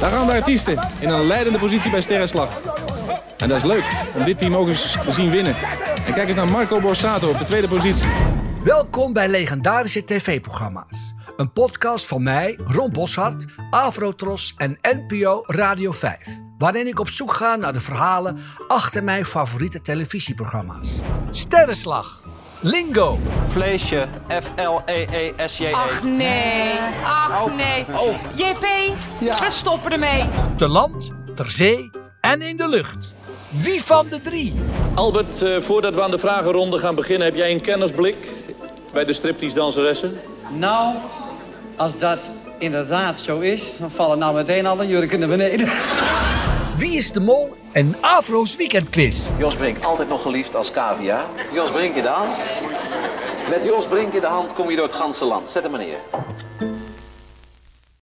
Daar gaan de artiesten in een leidende positie bij Sterrenslag. En dat is leuk om dit team ook eens te zien winnen. En kijk eens naar Marco Borsato op de tweede positie. Welkom bij Legendarische TV-programma's. Een podcast van mij, Ron Boshart, Avrotros en NPO Radio 5. Waarin ik op zoek ga naar de verhalen achter mijn favoriete televisieprogramma's. Sterrenslag, Lingo, Vleesje, F-L-E-E-S-J-E. Ach nee, ach nee. Oh. JP, we stoppen ermee. te land, ter zee en in de lucht. Wie van de drie? Albert, eh, voordat we aan de vragenronde gaan beginnen... heb jij een kennisblik bij de striptease danseressen? Nou, als dat inderdaad zo is, dan vallen nou meteen alle jurken naar beneden. Wie is de mol? En Avro's weekendquiz. Jos Brink, altijd nog geliefd als cavia. Jos Brink in de hand. Met Jos Brink in de hand kom je door het ganse land. Zet hem maar neer.